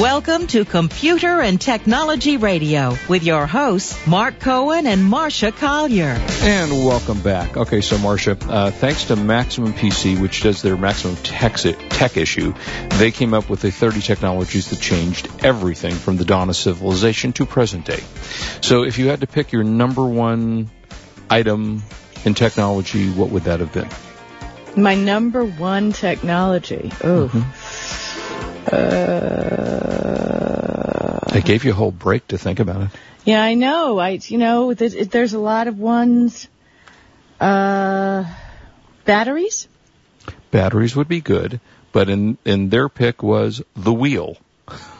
Welcome to Computer and Technology Radio with your hosts, Mark Cohen and Marcia Collier. And welcome back. Okay, so Marcia, uh, thanks to Maximum PC, which does their Maximum tech, tech issue, they came up with the 30 technologies that changed everything from the dawn of civilization to present day. So if you had to pick your number one item in technology, what would that have been? My number one technology. Oh. Mm-hmm. Uh, I gave you a whole break to think about it. Yeah, I know. I, you know, there's, there's a lot of ones. Uh, batteries. Batteries would be good, but in in their pick was the wheel.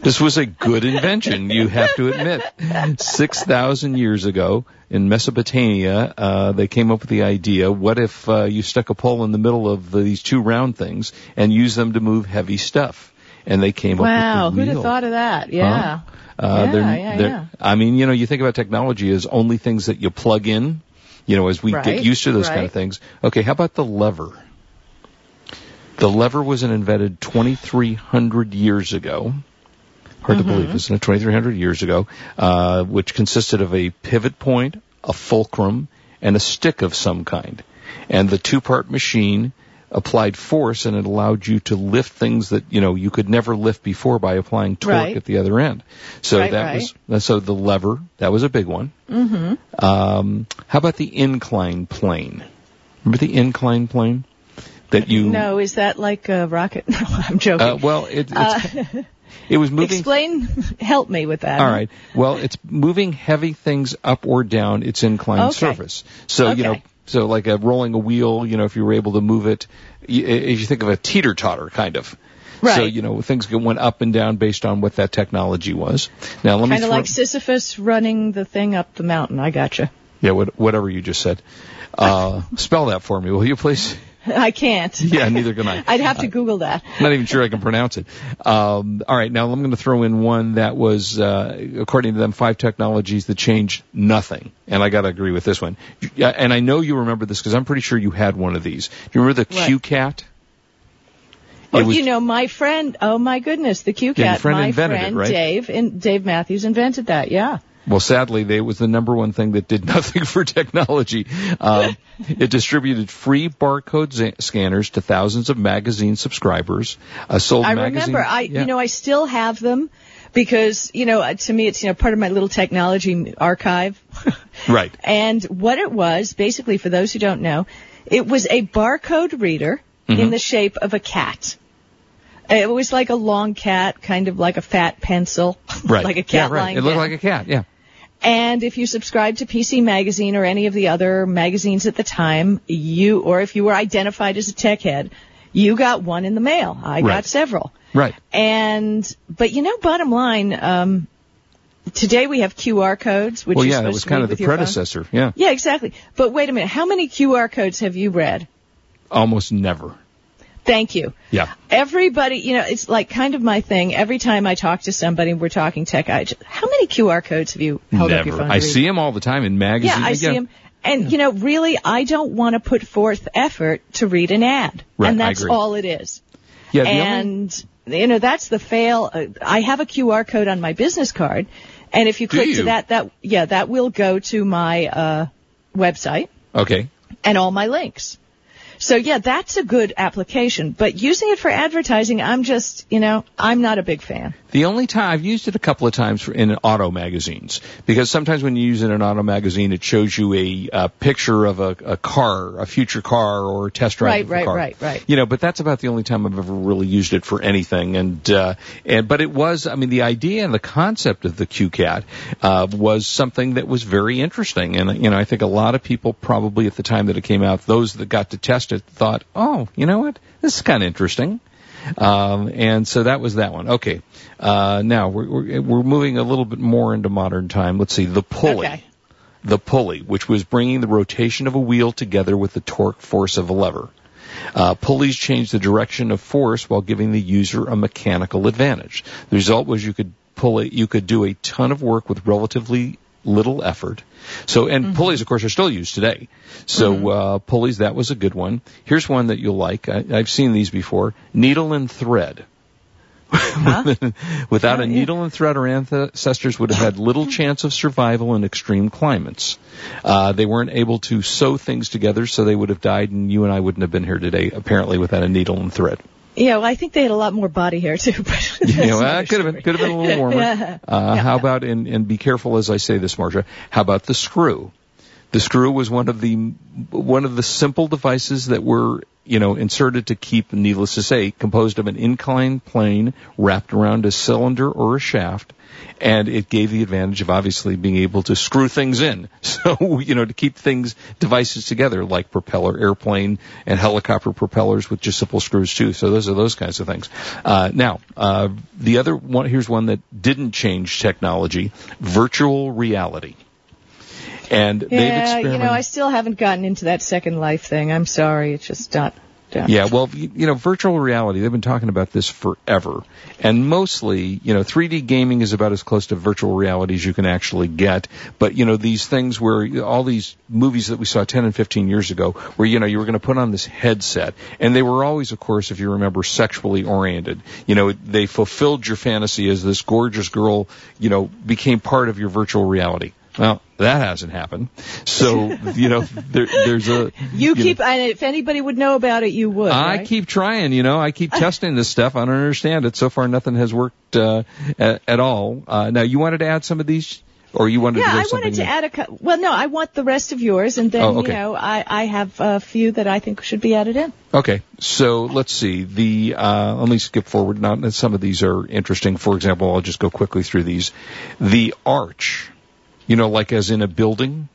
this was a good invention, you have to admit. 6,000 years ago in Mesopotamia, uh, they came up with the idea, what if uh, you stuck a pole in the middle of these two round things and used them to move heavy stuff? And they came wow, up with the who'd have thought of that? Yeah. Huh? Uh, yeah, they're, yeah, they're, yeah. I mean, you know, you think about technology as only things that you plug in, you know, as we Right, get used to those right. kind of things. Okay, how about the lever? The lever was invented 2,300 years ago. Hard Mm-hmm. to believe, isn't it? 2,300 years ago, uh, which consisted of a pivot point, a fulcrum, and a stick of some kind. And the two-part machine applied force and it allowed you to lift things that, you know, you could never lift before by applying torque Right. at the other end. So Right, that right. was, so the lever, that was a big one. Mm-hmm. Um, how about the incline plane? Remember the incline plane? That you, No, is that like a rocket? No, I'm joking. uh, well, it, it's, Uh, it was moving explain, help me with that. All right. Well, it's moving heavy things up or down its inclined Okay. surface. So, you know, so like a rolling a wheel, you know, if you were able to move it, you, if you think of a teeter totter kind of. Right. So, you know, things went up and down based on what that technology was. Now, let me Kind of like Sisyphus running the thing up the mountain. I gotcha. yeah, what, whatever you just said. Uh, spell that for me, will you please? I can't. Yeah, neither can I. I'd have to Google that. not even sure I can pronounce it. Um, all right, now I'm going to throw in one that was, uh, according to them, five technologies that changed nothing, and I got to agree with this one. And I know you remember this because I'm pretty sure you had one of these. Do you remember the What? CueCat? Oh, was- you know, my friend, oh my goodness, the Q Yeah, friend my invented it, friend right? Dave, and Dave Matthews invented that, yeah. Well, sadly, they, it was the number one thing that did nothing for technology. Um, it distributed free barcode za- scanners to thousands of magazine subscribers. Uh, sold I magazine. remember, I, yeah. you know, I still have them because, you know, to me it's, you know, part of my little technology archive. right. And what it was, basically, for those who don't know, it was a barcode reader Mm-hmm. in the shape of a cat. It was like a long cat, kind of like a fat pencil, Right. like a cat yeah, right. It looked down. like a cat. Yeah. And if you subscribed to PC Magazine or any of the other magazines at the time, you, or if you were identified as a tech head, you got one in the mail. I Right. got several. Right. And, but you know, bottom line, um, today we have QR codes, which well, yeah, that was kind of the your phone. predecessor. Yeah. Yeah, exactly. But wait a minute, how many QR codes have you read? Almost never. Thank you. Yeah. Everybody, you know, it's like kind of my thing. Every time I talk to somebody, we're talking tech. I just, how many QR codes have you held up your Never. phone? I see them all the time in magazines. Yeah, I see them. And you know, really, I don't want to put forth effort to read an ad, Right, and that's all it is. Yeah, the only- and you know, that's the fail. Uh, I have a QR code on my business card, and if you click you? to that, that yeah, that will go to my uh, website okay. and all my links. So yeah, that's a good application, but using it for advertising, I'm just, you know, I'm not a big fan. The only time I've used it a couple of times for, in auto magazines because sometimes when you use it in an auto magazine, it shows you a, uh picture of a, a car, a future car, or a test drive Right, of a right, car. right, right. You know, but that's about the only time I've ever really used it for anything. And uh, and but it was, I mean, the idea and the concept of the CueCat uh, was something that was very interesting. And you know, I think a lot of people probably at the time that it came out, those that got to test it, thought, oh, you know what, this is kind of interesting. Um, and so that was that one. Okay. Uh, now we're, we're, we're moving a little bit more into modern time. Let's see. The pulley. Okay. The pulley, which was bringing the rotation of a wheel together with the torque force of a lever. Uh, pulleys change the direction of force while giving the user a mechanical advantage. The result was you could pull it, you could do a ton of work with relatively little effort. So, and pulleys, of course, are still used today. So, uh, pulleys, that was a good one. Here's one that you'll like. I, I've seen these before. Needle and thread. Without a yeah. needle and thread, our ancestors would have had little chance of survival in extreme climates. Uh, they weren't able to sew things together, so they would have died, and you and I wouldn't have been here today, apparently, without a needle and thread. Yeah, well, I think they had a lot more body hair too. But know, that's that could have been could have been a little warmer. Yeah. Uh, Yeah. How about and and be careful as I say this, Marcia. How about the screw? The screw was one of the one of the simple devices that were you know inserted to keep, needless to say, composed of an inclined plane wrapped around a cylinder or a shaft. And it gave the advantage of obviously being able to screw things in. So, you know, to keep things, devices together, like propeller airplane and helicopter propellers with just simple screws too. So those are those kinds of things. Uh, now, uh, the other one, here's one that didn't change technology, virtual reality. And they've Yeah, experimented. you know, I still haven't gotten into that Second Life thing. I'm sorry, it's just not. Yeah. Yeah, well, you you know, virtual reality, they've been talking about this forever. And mostly, you know, 3D gaming is about as close to virtual reality as you can actually get. But, you know, these things where all these movies that we saw 10 and 15 years ago, where, you know, you were going to put on this headset. And they were always, of course, if you remember, sexually oriented. You know, they fulfilled your fantasy as this gorgeous girl, you know, became part of your virtual reality. Well, that hasn't happened. So, you know, there, there's a. You know, keep, and if anybody would know about it, you would. I right? keep trying, you know, I keep testing this stuff. I don't understand it. So far, nothing has worked uh, at, at all. Uh, now, you wanted to add some of these, or you wanted Yeah, to I wanted to new? add a. Well, no, I want the rest of yours, and then Oh, okay. you know, I I have a few that I think should be added in. Okay, so let's see. The uh, let me skip forward. Not some of these are interesting. For example, I'll just go quickly through these. The arch, you know, like as in a building,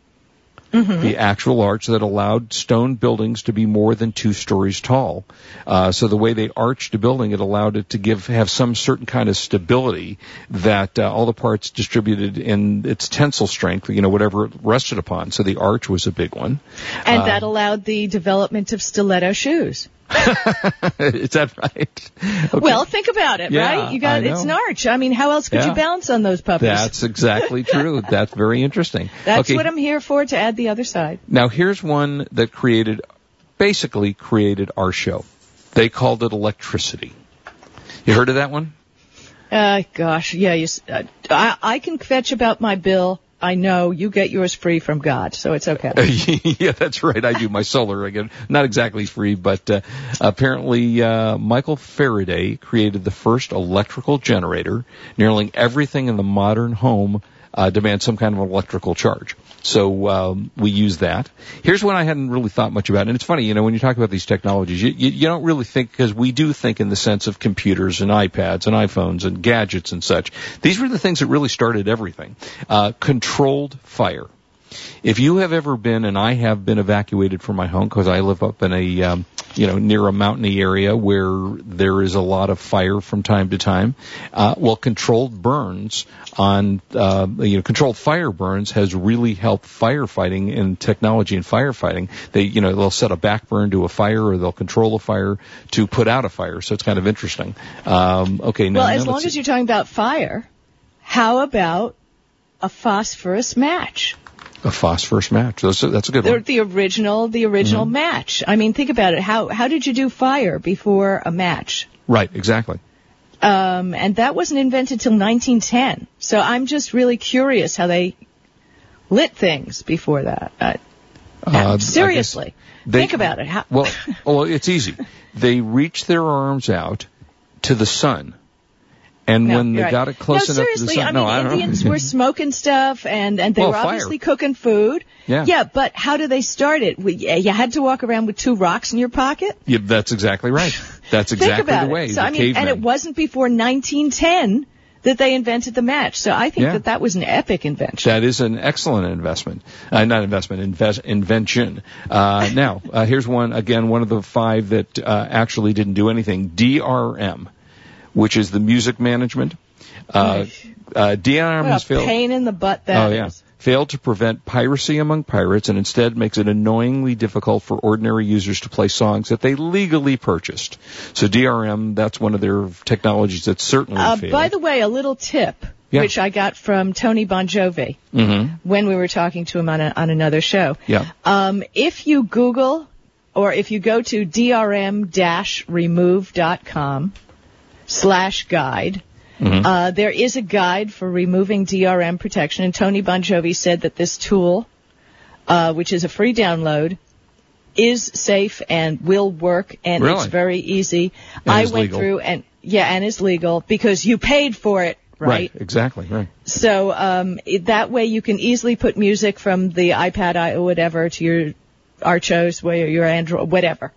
the actual arch that allowed stone buildings to be more than two stories tall. Uh, so the way they arched a building, it allowed it to give have some certain kind of stability that uh, all the parts distributed in its tensile strength, you know, whatever it rested upon. So the arch was a big one. And that allowed the development of stiletto shoes. Is that right? Okay. Well, think about it, Yeah, right? You got it's an know. arch. I mean, how else could Yeah. you balance on those puppies? That's exactly true. That's very interesting. That's okay. what I'm here for to add the other side. Now here's one that created, basically created our show. They called it electricity. You heard of that one? Uh, gosh, yeah, you, uh, I, I can fetch about my bill. I know you get yours free from God, so it's okay. yeah, that's right. I do my solar again. Not exactly free, but uh, apparently uh, Michael Faraday created the first electrical generator. Nearly everything in the modern home uh, demands some kind of electrical charge. So um, we use that. Here's one I hadn't really thought much about, and it's funny, you know, when you talk about these technologies, you, you, you don't really think because we do think in the sense of computers and iPads and iPhones and gadgets and such. These were the things that really started everything. Uh, controlled fire. If you have ever been, and I have been evacuated from my home because I live up in a, um, you know, near a mountainy area where there is a lot of fire from time to time. Uh, well, controlled burns on, uh, you know, controlled fire burns has really helped firefighting and technology in firefighting. They, you know, they'll set a back burn to a fire or they'll control a fire to put out a fire. So it's kind of interesting. Um, okay, now, well, as let's long as you're talking about fire, how about a phosphorus match? A phosphorus match. That's a, that's a good The, one. the original, the original Mm-hmm. match. I mean, think about it. How how did you do fire before a match? Right, exactly. Um, and that wasn't invented till 1910. So I'm just really curious how they lit things before that. Uh, Uh, seriously, they- think about it. How, Well, well, it's easy. They reach their arms out to the sun, and No, when they right. got it close no, enough to the seriously, sun, I no, mean, I Indians were smoking stuff, and and they Well, were fire. obviously cooking food. Yeah. Yeah, but how do they start it? We, you had to walk around with two rocks in your pocket. yeah, that's exactly right. That's exactly the way. it. So I mean, and it wasn't before 1910 that they invented the match. So I think Yeah. that that was an epic invention. That is an excellent investment. Uh, not investment, invest, invention. Uh, now, uh, here's one, again, one of the five that uh, actually didn't do anything. DRM, which is the music management. Uh, uh, DRM has failed. pain in the butt that oh yeah. is. Failed to prevent piracy among pirates and instead makes it annoyingly difficult for ordinary users to play songs that they legally purchased. So DRM, that's one of their technologies that certainly Uh, failed. by the way, a little tip. Yeah. which I got from Tony Bongiovi Mm-hmm. when we were talking to him on a, on another show. Yeah. Um, if you Google or if you go to drm-remove.com slash guide, Mm-hmm. uh, there is a guide for removing DRM protection, and Tony Bongiovi said that this tool, uh, which is a free download, is safe and will work, and it's very easy. And I went legal. through and yeah, and is legal because you paid for it, right? Exactly. Right. So um, it, that way you can easily put music from the iPad i- or whatever to your Archos, where your Android, whatever.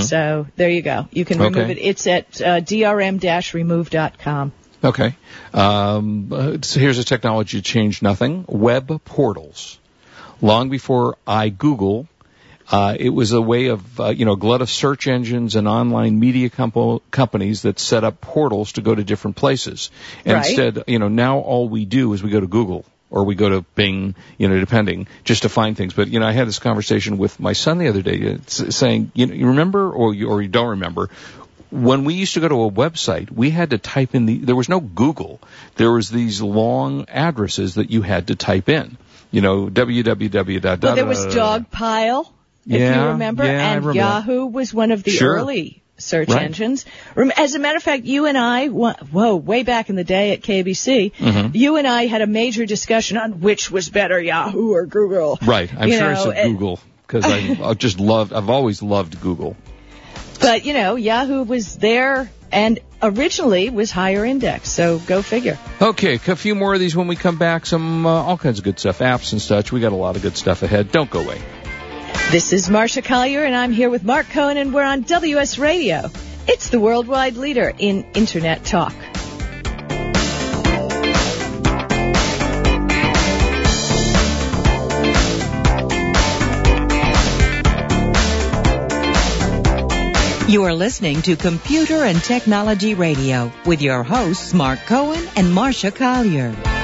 So there you go. You can remove Mm-hmm. Okay. it. It's at uh, drm-remove.com. Okay. Um, uh, so here's a technology that changed nothing. Web portals. Long before I Google, uh, it was a way of, uh, you know, a glut of search engines and online media compo- companies that set up portals to go to different places. And Right. instead, you know, now all we do is we go to Google or we go to Bing, you know, depending, just to find things. But, you know, I had this conversation with my son the other day uh, saying, you know, you remember or you, or you don't remember when we used to go to a website, we had to type in the, there was no Google. There was these long addresses that you had to type in. You know, www. Well, there was Dogpile, if Yeah, you remember, yeah, and remember. Yahoo was one of the Sure. early search Right. engines. As a matter of fact, you and I, whoa, way back in the day at KBC, Mm-hmm. you and I had a major discussion on which was better, Yahoo or Google. Right. I'm You sure know, and- Google because I, I just loved, I've always loved Google. But, you know, Yahoo was there and originally was higher index, so go figure. Okay, a few more of these when we come back. Some, uh, all kinds of good stuff, apps and such. We got a lot of good stuff ahead. Don't go away. This is Marcia Collier, and I'm here with Mark Cohen, and we're on WS Radio. It's the worldwide leader in Internet talk. You are listening to Computer and Technology Radio with your hosts Mark Cohen and Marcia Collier.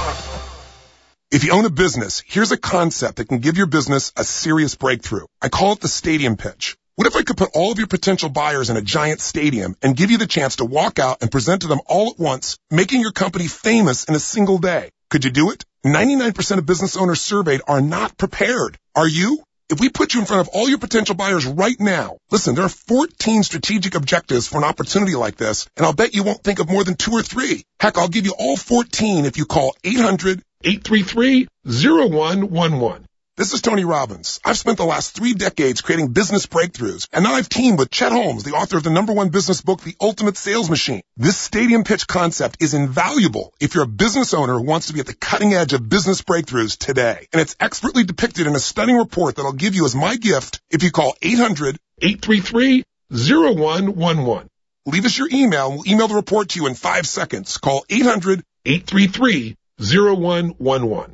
If you own a business, here's a concept that can give your business a serious breakthrough. I call it the stadium pitch. What if I could put all of your potential buyers in a giant stadium and give you the chance to walk out and present to them all at once, making your company famous in a single day? Could you do it? 99% of business owners surveyed are not prepared. Are you? If we put you in front of all your potential buyers right now, listen, there are 14 strategic objectives for an opportunity like this, and I'll bet you won't think of more than two or three. Heck, I'll give you all 14 if you call 800-833-0111. This is Tony Robbins. I've spent the last three decades creating business breakthroughs, and now I've teamed with Chet Holmes, the author of the number one business book, The Ultimate Sales Machine. This stadium pitch concept is invaluable if you're a business owner who wants to be at the cutting edge of business breakthroughs today. And it's expertly depicted in a stunning report that I'll give you as my gift if you call 800-833-0111. Leave us your email and we'll email the report to you in five seconds. Call 800-833-0111.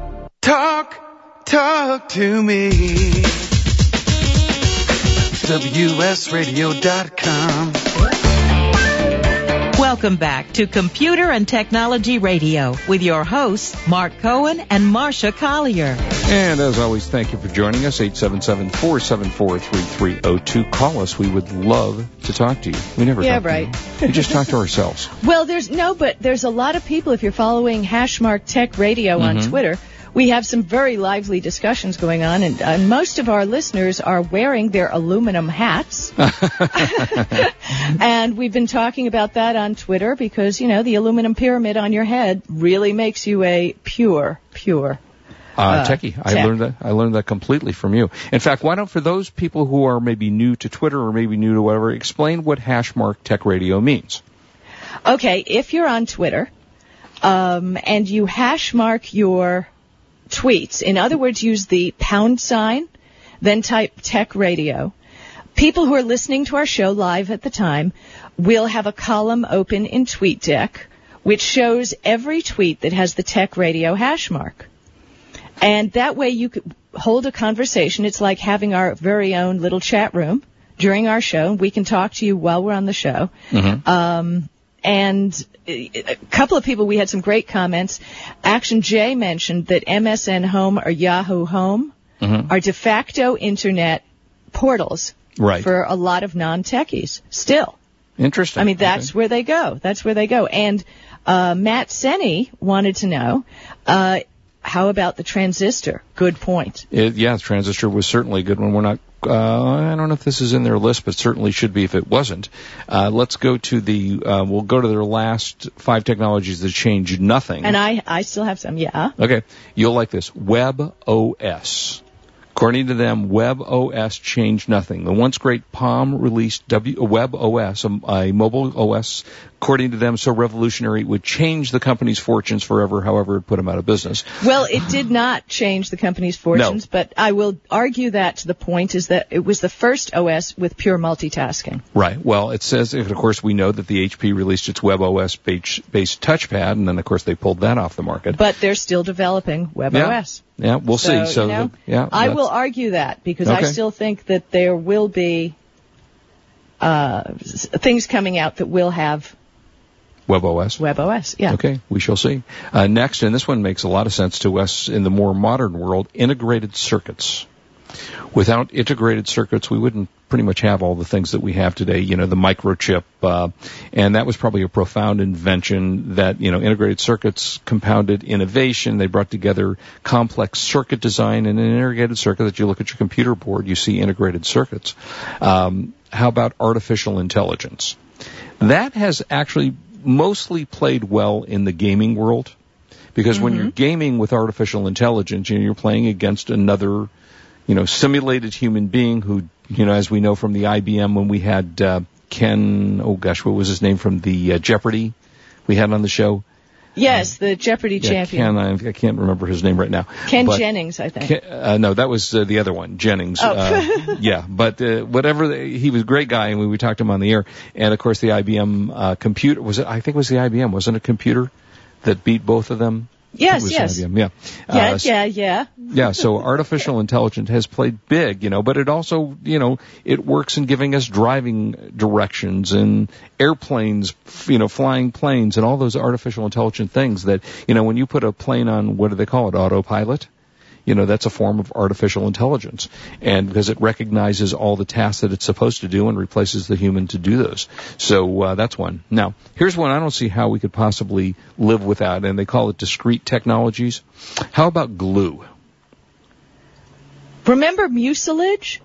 Talk, talk to me. WSRadio.com. Welcome back to Computer and Technology Radio with your hosts, Mark Cohen and Marcia Collier. And as always, thank you for joining us. 877-474-3302. Call us. We would love to talk to you. We never Yeah, talk to right. you. We just talk to ourselves. Well, there's no, but there's a lot of people. If you're following Hashmark Tech Radio on Mhm. Twitter, we have some very lively discussions going on, and, and most of our listeners are wearing their aluminum hats. and we've been talking about that on Twitter because you know the aluminum pyramid on your head really makes you a pure, pure. Uh, Uh, techie. I tech. learned that. I learned that completely from you. In fact, why don't for those people who are maybe new to Twitter or maybe new to whatever, explain what Hashmark Tech Radio means. Okay, if you're on Twitter um, and you hash mark your tweets, in other words, use the pound sign, then type tech radio. People who are listening to our show live at the time will have a column open in TweetDeck which shows every tweet that has the tech radio hash mark. And that way you could hold a conversation. It's like having our very own little chat room during our show. We can talk to you while we're on the show. Um, and a couple of people, we had some great comments. Action J mentioned that MSN Home or Yahoo Home are de facto internet portals Right. for a lot of non-techies still. Interesting. I mean, that's Okay. where they go. That's where they go. And uh, Matt Senny wanted to know, uh, how about the transistor? Good point. It, yeah, transistor was certainly a good one. We're not. Uh, I don't know if this is in their list, but certainly should be if it wasn't. Uh, let's go to the. Uh, we'll go to their last five technologies that change nothing. And I, I still have some. Yeah. Okay, you'll like this. Web OS. According to them, Web OS changed nothing. The once great Palm released w, Web OS, a, a mobile OS, according to them, so revolutionary it would change the company's fortunes forever. However, it put them out of business. Well, it did not change the company's fortunes, but I will argue that to the point is that it was the first OS with pure multitasking. Right. Well, it says, of course, we know that the HP released its Web OS based, based touchpad, and then, of course, they pulled that off the market. But they're still developing WebOS. Yeah, yeah we'll So, see. So, you know, yeah, I will argue that because I still think that there will be uh, things coming out that will have Web OS. WebOS. Yeah. Okay, we shall see. Uh, next, and this one makes a lot of sense to us in the more modern world, integrated circuits. Without integrated circuits, we wouldn't pretty much have all the things that we have today. You know, the microchip, uh, and that was probably a profound invention. That you know, integrated circuits compounded innovation. They brought together complex circuit design and an integrated circuit. That you look at your computer board, you see integrated circuits. Um, how about artificial intelligence? That has actually mostly played well in the gaming world because when you're gaming with artificial intelligence, you know, you're playing against another, you know, simulated human being who, you know, as we know from the IBM when we had uh, Ken, oh gosh, what was his name from the uh, Jeopardy we had on the show? Yes, the Jeopardy Yeah, champion. Ken, I, I can't remember his name right now. Ken But- Jennings, I think. Ken, uh, no, that was uh, the other one, Jennings. Oh. Uh, yeah, but uh, whatever. The, he was a great guy, and we, we talked to him on the air. And of course, the IBM uh, computer was it? I think it was the IBM, wasn't it? a Computer that beat both of them. Yes, yes. IBM, yeah. yeah, Uh, yeah, yeah. yeah, so artificial intelligence has played big, you know, but it also, you know, it works in giving us driving directions and airplanes, you know, flying planes and all those artificial intelligent things that, you know, when you put a plane on, what do they call it, autopilot? You know, that's a form of artificial intelligence. And because it recognizes all the tasks that it's supposed to do and replaces the human to do those. So, uh, that's one. Now, here's one I don't see how we could possibly live without, and they call it discrete technologies. How about glue? Remember mucilage?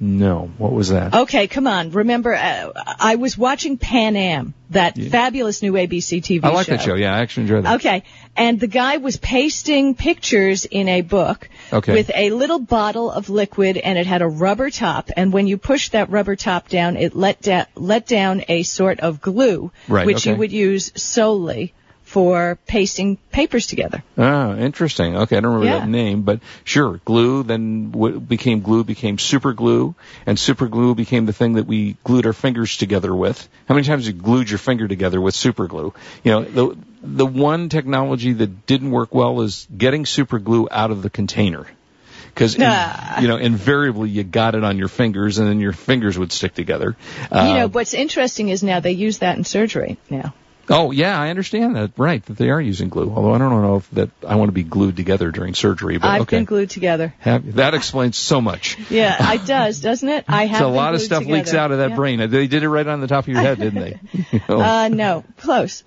No. What was that? Okay, come on. Remember, uh, I was watching Pan Am, that fabulous new ABC TV I like show. that show. Yeah, I actually enjoy that. Okay, and the guy was pasting pictures in a book Okay. with a little bottle of liquid, and it had a rubber top. And when you pushed that rubber top down, it let da- let down a sort of glue, Right, which you would use solely for pasting papers together. Ah, interesting. Okay, I don't remember Yeah. that name, but sure, glue then w- became glue, became super glue, and super glue became the thing that we glued our fingers together with. How many times have you glued your finger together with super glue? You know, the the one technology that didn't work well is getting super glue out of the container. Because Ah. you know, invariably you got it on your fingers, and then your fingers would stick together. Uh, you know, what's interesting is now they use that in surgery now. Oh yeah, I understand that. Right, that they are using glue. Although I don't know if that I want to be glued together during surgery. But I've okay, been glued together. Have- that explains so much. Yeah, it does, doesn't it? I have. So a lot of stuff leaks out of that Yeah. brain. They did it right on the top of your head, didn't they? You know? Uh, no, close.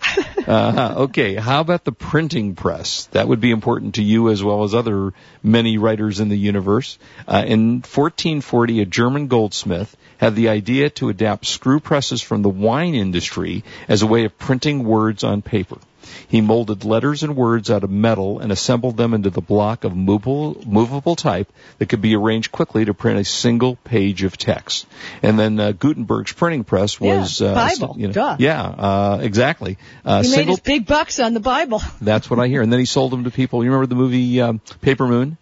Uh-huh. Okay, how about the printing press? That would be important to you as well as other many writers in the universe. Uh, in 1440, a German goldsmith had the idea to adapt screw presses from the wine industry as a way of printing words on paper. He molded letters and words out of metal and assembled them into the block of movable, movable type that could be arranged quickly to print a single page of text. And then uh, Gutenberg's printing press Yeah, was uh, Bible, you know, duh. yeah, uh, exactly. Uh, he made single his big bucks on the Bible. that's what I hear. And then he sold them to people. You remember the movie um, Paper Moon?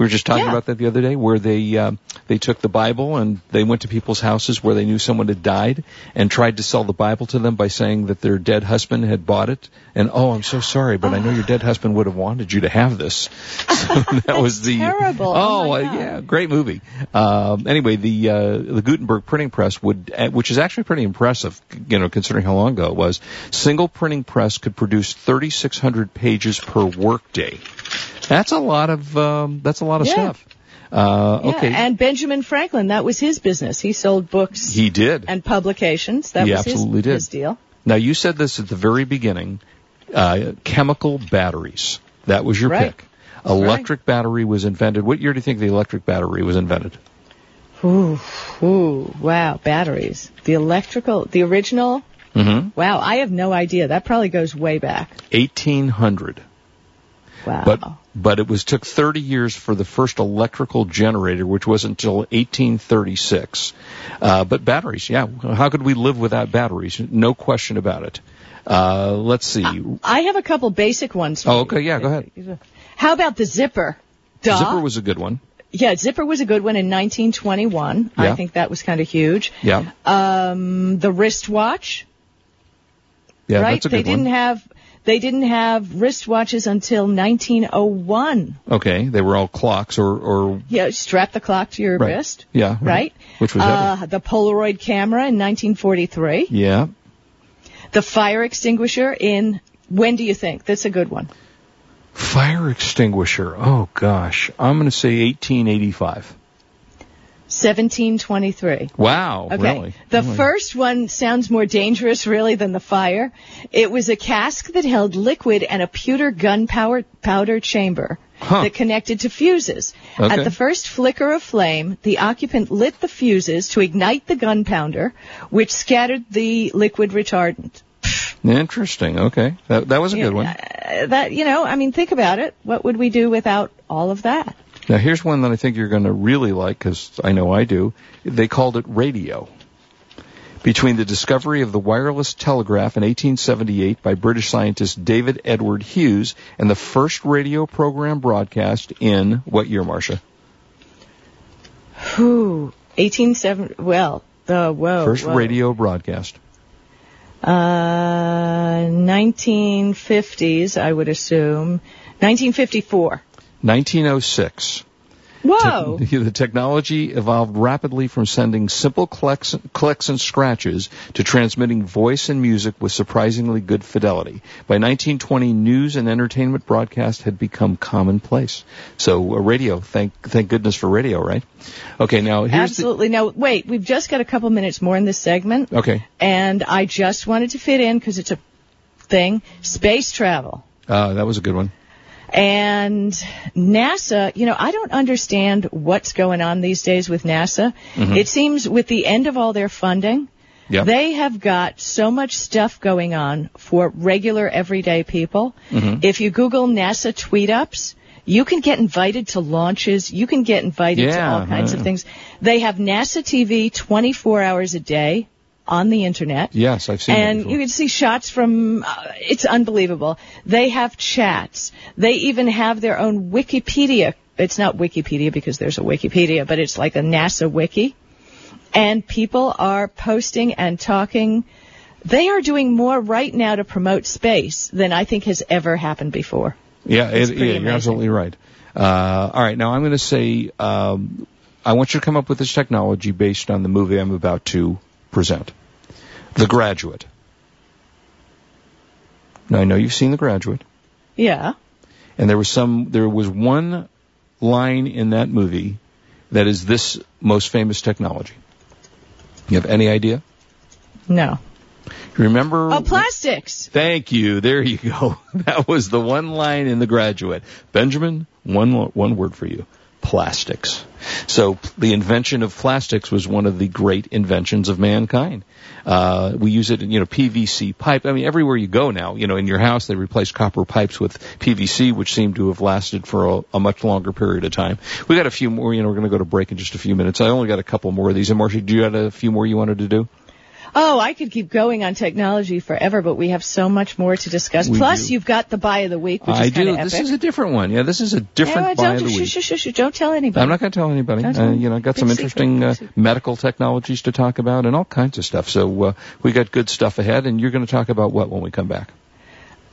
We were just talking Yeah. about that the other day, where they um, they took the Bible and they went to people's houses where they knew someone had died and tried to sell the Bible to them by saying that their dead husband had bought it. And oh, I'm so sorry, but I know your dead husband would have wanted you to have this. So that was the terrible. Oh, Oh, uh, yeah, great movie. Um, anyway, the uh, the Gutenberg printing press would, uh, which is actually pretty impressive, you know, considering how long ago it was. Single printing press could produce 3,600 pages per workday. That's a lot of um, that's a lot of Yeah. stuff. Uh, Yeah, okay, and Benjamin Franklin, that was his business. He sold books he did. and publications. That He was his, absolutely did. his deal. Now you said this at the very beginning. Uh, chemical batteries. That was your Right. pick. Electric battery was invented. What year do you think the electric battery was invented? Ooh, ooh, wow, batteries. The electrical, the original. Mm-hmm. Wow, I have no idea. That probably goes way back. 1800. Wow. But but it was took 30 years for the first electrical generator, which wasn't until 1836. Uh, but batteries, yeah. How could we live without batteries? No question about it. Uh, let's see. I have a couple basic ones. for Oh, okay, yeah, go ahead. How about the zipper? Duh. Zipper was a good one. yeah, zipper was a good one in 1921. Yeah. I think that was kind of huge. Yeah, Um, the wristwatch, yeah, right? that's a they didn't one. have they didn't have wristwatches until 1901. Okay, they were all clocks or or Yeah, strap the clock to your Right. wrist. yeah, Right? Which was uh, the Polaroid camera in 1943. Yeah, The fire extinguisher in when do you think? That's a good one. fire extinguisher. Oh gosh, I'm going to say 1885. 1723. Wow, Okay. really? The Really? first one sounds more dangerous really than the fire. It was a cask that held liquid and a pewter gunpowder powder chamber Huh. that connected to fuses. Okay. At the first flicker of flame, the occupant lit the fuses to ignite the gunpowder, which scattered the liquid retardant. Interesting. Okay, that that was a good one. Uh, that you know, I mean, think about it. What would we do without all of that? Now here's one that I think you're going to really like because I know I do. They called it radio. Between the discovery of the wireless telegraph in 1878 by British scientist David Edward Hughes and the first radio program broadcast in what year, Marcia? Whew. 1870. Well, the whoa. First whoa. radio broadcast. Uh, 1950s, I would assume. 1954. 1906. Whoa. Te- the technology evolved rapidly from sending simple clicks, clicks and scratches to transmitting voice and music with surprisingly good fidelity. By 1920, news and entertainment broadcast had become commonplace. So, uh, radio, thank thank goodness for radio, right? Okay, now here's Absolutely. Now, wait, we've just got a couple minutes more in this segment, okay. and I just wanted to fit in because it's a thing. Space travel. Uh, that was a good one. And NASA, you know, I don't understand what's going on these days with NASA. Mm-hmm. It seems with the end of all their funding, they have got so much stuff going on for regular everyday people. Mm-hmm. If you Google NASA tweet ups, you can get invited to launches. You can get invited to all kinds of things. They have NASA TV 24 hours a day on the internet. Yes, I've seen that And you can see shots from, uh, it's unbelievable. They have chats. They even have their own Wikipedia. It's not Wikipedia because there's a Wikipedia, but it's like a NASA wiki. And people are posting and talking. They are doing more right now to promote space than I think has ever happened before. Yeah, it, yeah you're absolutely right. Uh, all right, now I'm going to say um, I want you to come up with this technology based on the movie I'm about to present, The Graduate. Now I know you've seen The Graduate, Yeah. and there was some, there was one line in that movie that is this most famous technology. You have any idea? No. You remember? Oh, plastics. Thank you. There you go. That was the one line in The Graduate. Benjamin, one one word for you. Plastics. So the invention of plastics was one of the great inventions of mankind. Uh, we use it in, you know, PVC pipe. I mean, everywhere you go now, you know, in your house, they replace copper pipes with PVC, which seem to have lasted for a, a much longer period of time. We got a few more, you know, we're going to go to break in just a few minutes. I only got a couple more of these. And Marcia, do you have a few more you wanted to do? Oh, I could keep going on technology forever, but we have so much more to discuss. We Plus, do. you've got the buy of the week, which I is do. This is a different one. Yeah, this is a different Yeah, buy of the shh, week. shh, shh, shh, don't tell anybody. I'm not going to tell anybody. Don't tell Uh, you know, I got Big some interesting uh, medical technologies to talk about and all kinds of stuff. So uh, we got good stuff ahead, and you're going to talk about what when we come back?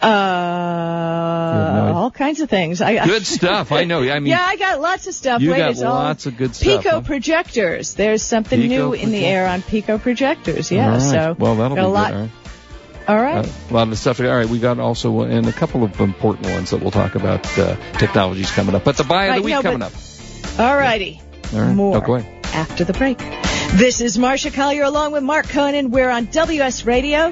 Uh, idea. all kinds of things. I, Good stuff. I know. I mean, yeah, I got lots of stuff. you Wait, got it's all lots of good stuff. Pico huh? projectors. There's something Pico new in the air on Pico projectors. Yeah, All right. so well, that'll be a lot. good. All right. All right. Uh, a lot of stuff. All right, we got also and a couple of important ones that we'll talk about uh, technologies coming up. But the buy of Right, the week no, but- coming up. all righty. All right. More No, go ahead. after the break. This is Marcia Collier along with Mark Cohen. We're on WS Radio,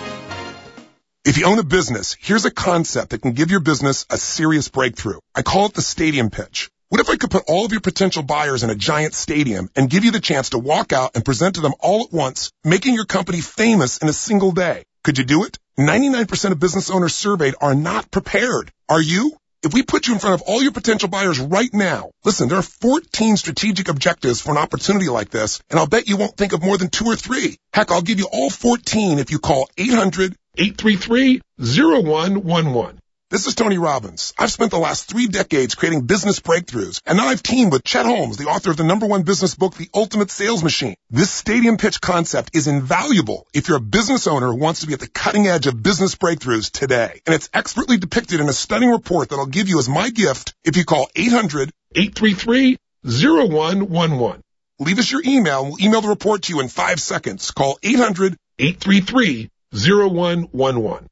If you own a business, here's a concept that can give your business a serious breakthrough. I call it the stadium pitch. What if I could put all of your potential buyers in a giant stadium and give you the chance to walk out and present to them all at once, making your company famous in a single day? Could you do it? 99% of business owners surveyed are not prepared. Are you? If we put you in front of all your potential buyers right now, listen, there are 14 strategic objectives for an opportunity like this, and I'll bet you won't think of more than two or three. Heck, I'll give you all 14 if you call 800-833-0111. This is Tony Robbins. I've spent the last three decades creating business breakthroughs, and now I've teamed with Chet Holmes, the author of the number one business book, The Ultimate Sales Machine. This stadium pitch concept is invaluable if you're a business owner who wants to be at the cutting edge of business breakthroughs today. And it's expertly depicted in a stunning report that I'll give you as my gift if you call 800-833-0111. Leave us your email and we'll email the report to you in five seconds. Call 800-833-0111.